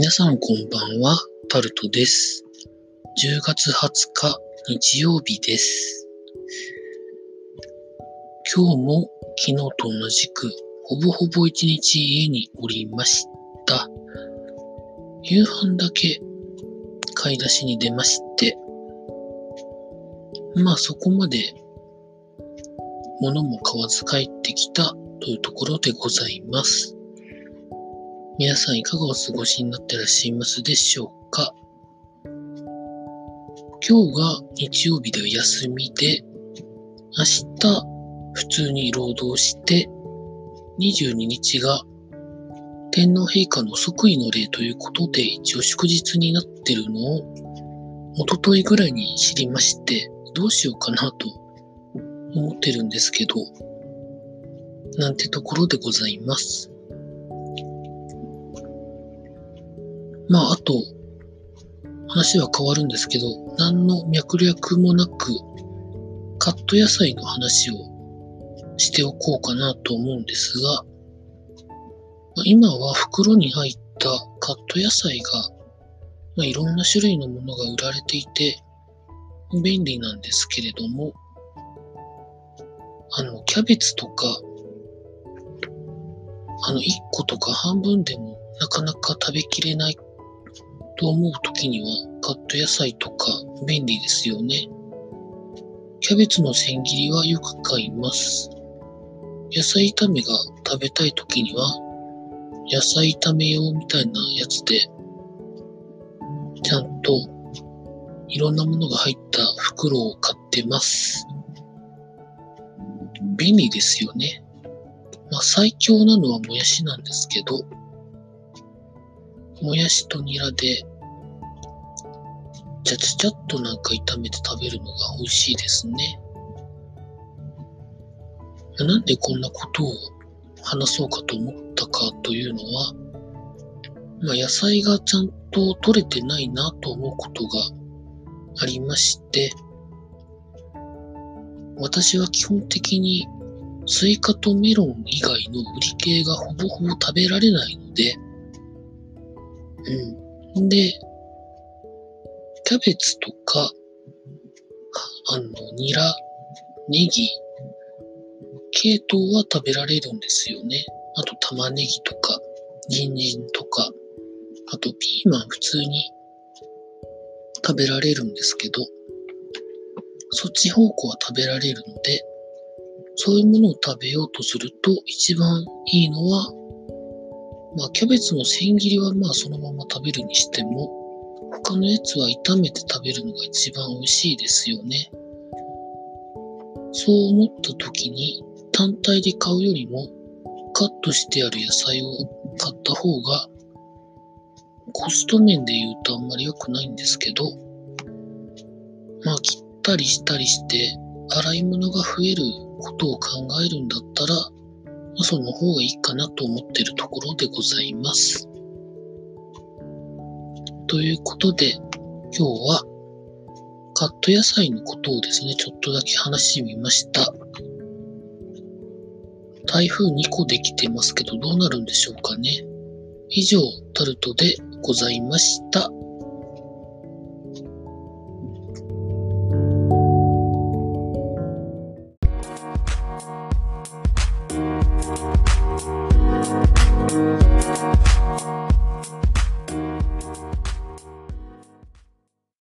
皆さんこんばんは、タルトです。10月20日日曜日です。今日も昨日と同じく、ほぼほぼ一日家におりました。夕飯だけ買い出しに出まして、まあそこまで物も買わず帰ってきたというところでございます。皆さんいかがお過ごしになってらっしゃいますでしょうか？今日が日曜日で休みで、明日普通に労働して、22日が天皇陛下の即位の礼ということで一応祝日になってるのを一昨日ぐらいに知りまして、どうしようかなと思ってるんですけど、なんてところでございます。まあ、あと、話は変わるんですけど、何の脈略もなく、カット野菜の話をしておこうかなと思うんですが、今は袋に入ったカット野菜が、まあ、いろんな種類のものが売られていて、便利なんですけれども、あの、キャベツとか、あの、1個とか半分でもなかなか食べきれないと思うときには、カット野菜とか便利ですよね。キャベツの千切りはよく買います。野菜炒めが食べたいときには、野菜炒め用みたいなやつで、ちゃんといろんなものが入った袋を買ってます。便利ですよね。まあ最強なのはもやしなんですけど、もやしとニラで、ちゃちゃちゃっとなんか炒めて食べるのが美味しいですね。なんでこんなことを話そうかと思ったかというのは、まあ野菜がちゃんと取れてないなと思うことがありまして、私は基本的にスイカとメロン以外の瓜系がほぼほぼ食べられないので、うん。で、キャベツとか、あの、ニラ、ネギ、系統は食べられるんですよね。あと玉ねぎとか、人参とか、あとピーマン普通に食べられるんですけど、そっち方向は食べられるので、そういうものを食べようとすると一番いいのは、まあキャベツの千切りはまあそのまま食べるにしても、他のやつは炒めて食べるのが一番美味しいですよね。そう思った時に単体で買うよりもカットしてある野菜を買った方がコスト面で言うとあんまり良くないんですけど、まあ切ったりしたりして洗い物が増えることを考えるんだったら、まあその方がいいかなと思ってるところでございます。ということで、今日はカット野菜のことをですね、ちょっとだけ話してみました。台風2個できてますけど、どうなるんでしょうかね。以上、タルトでございました。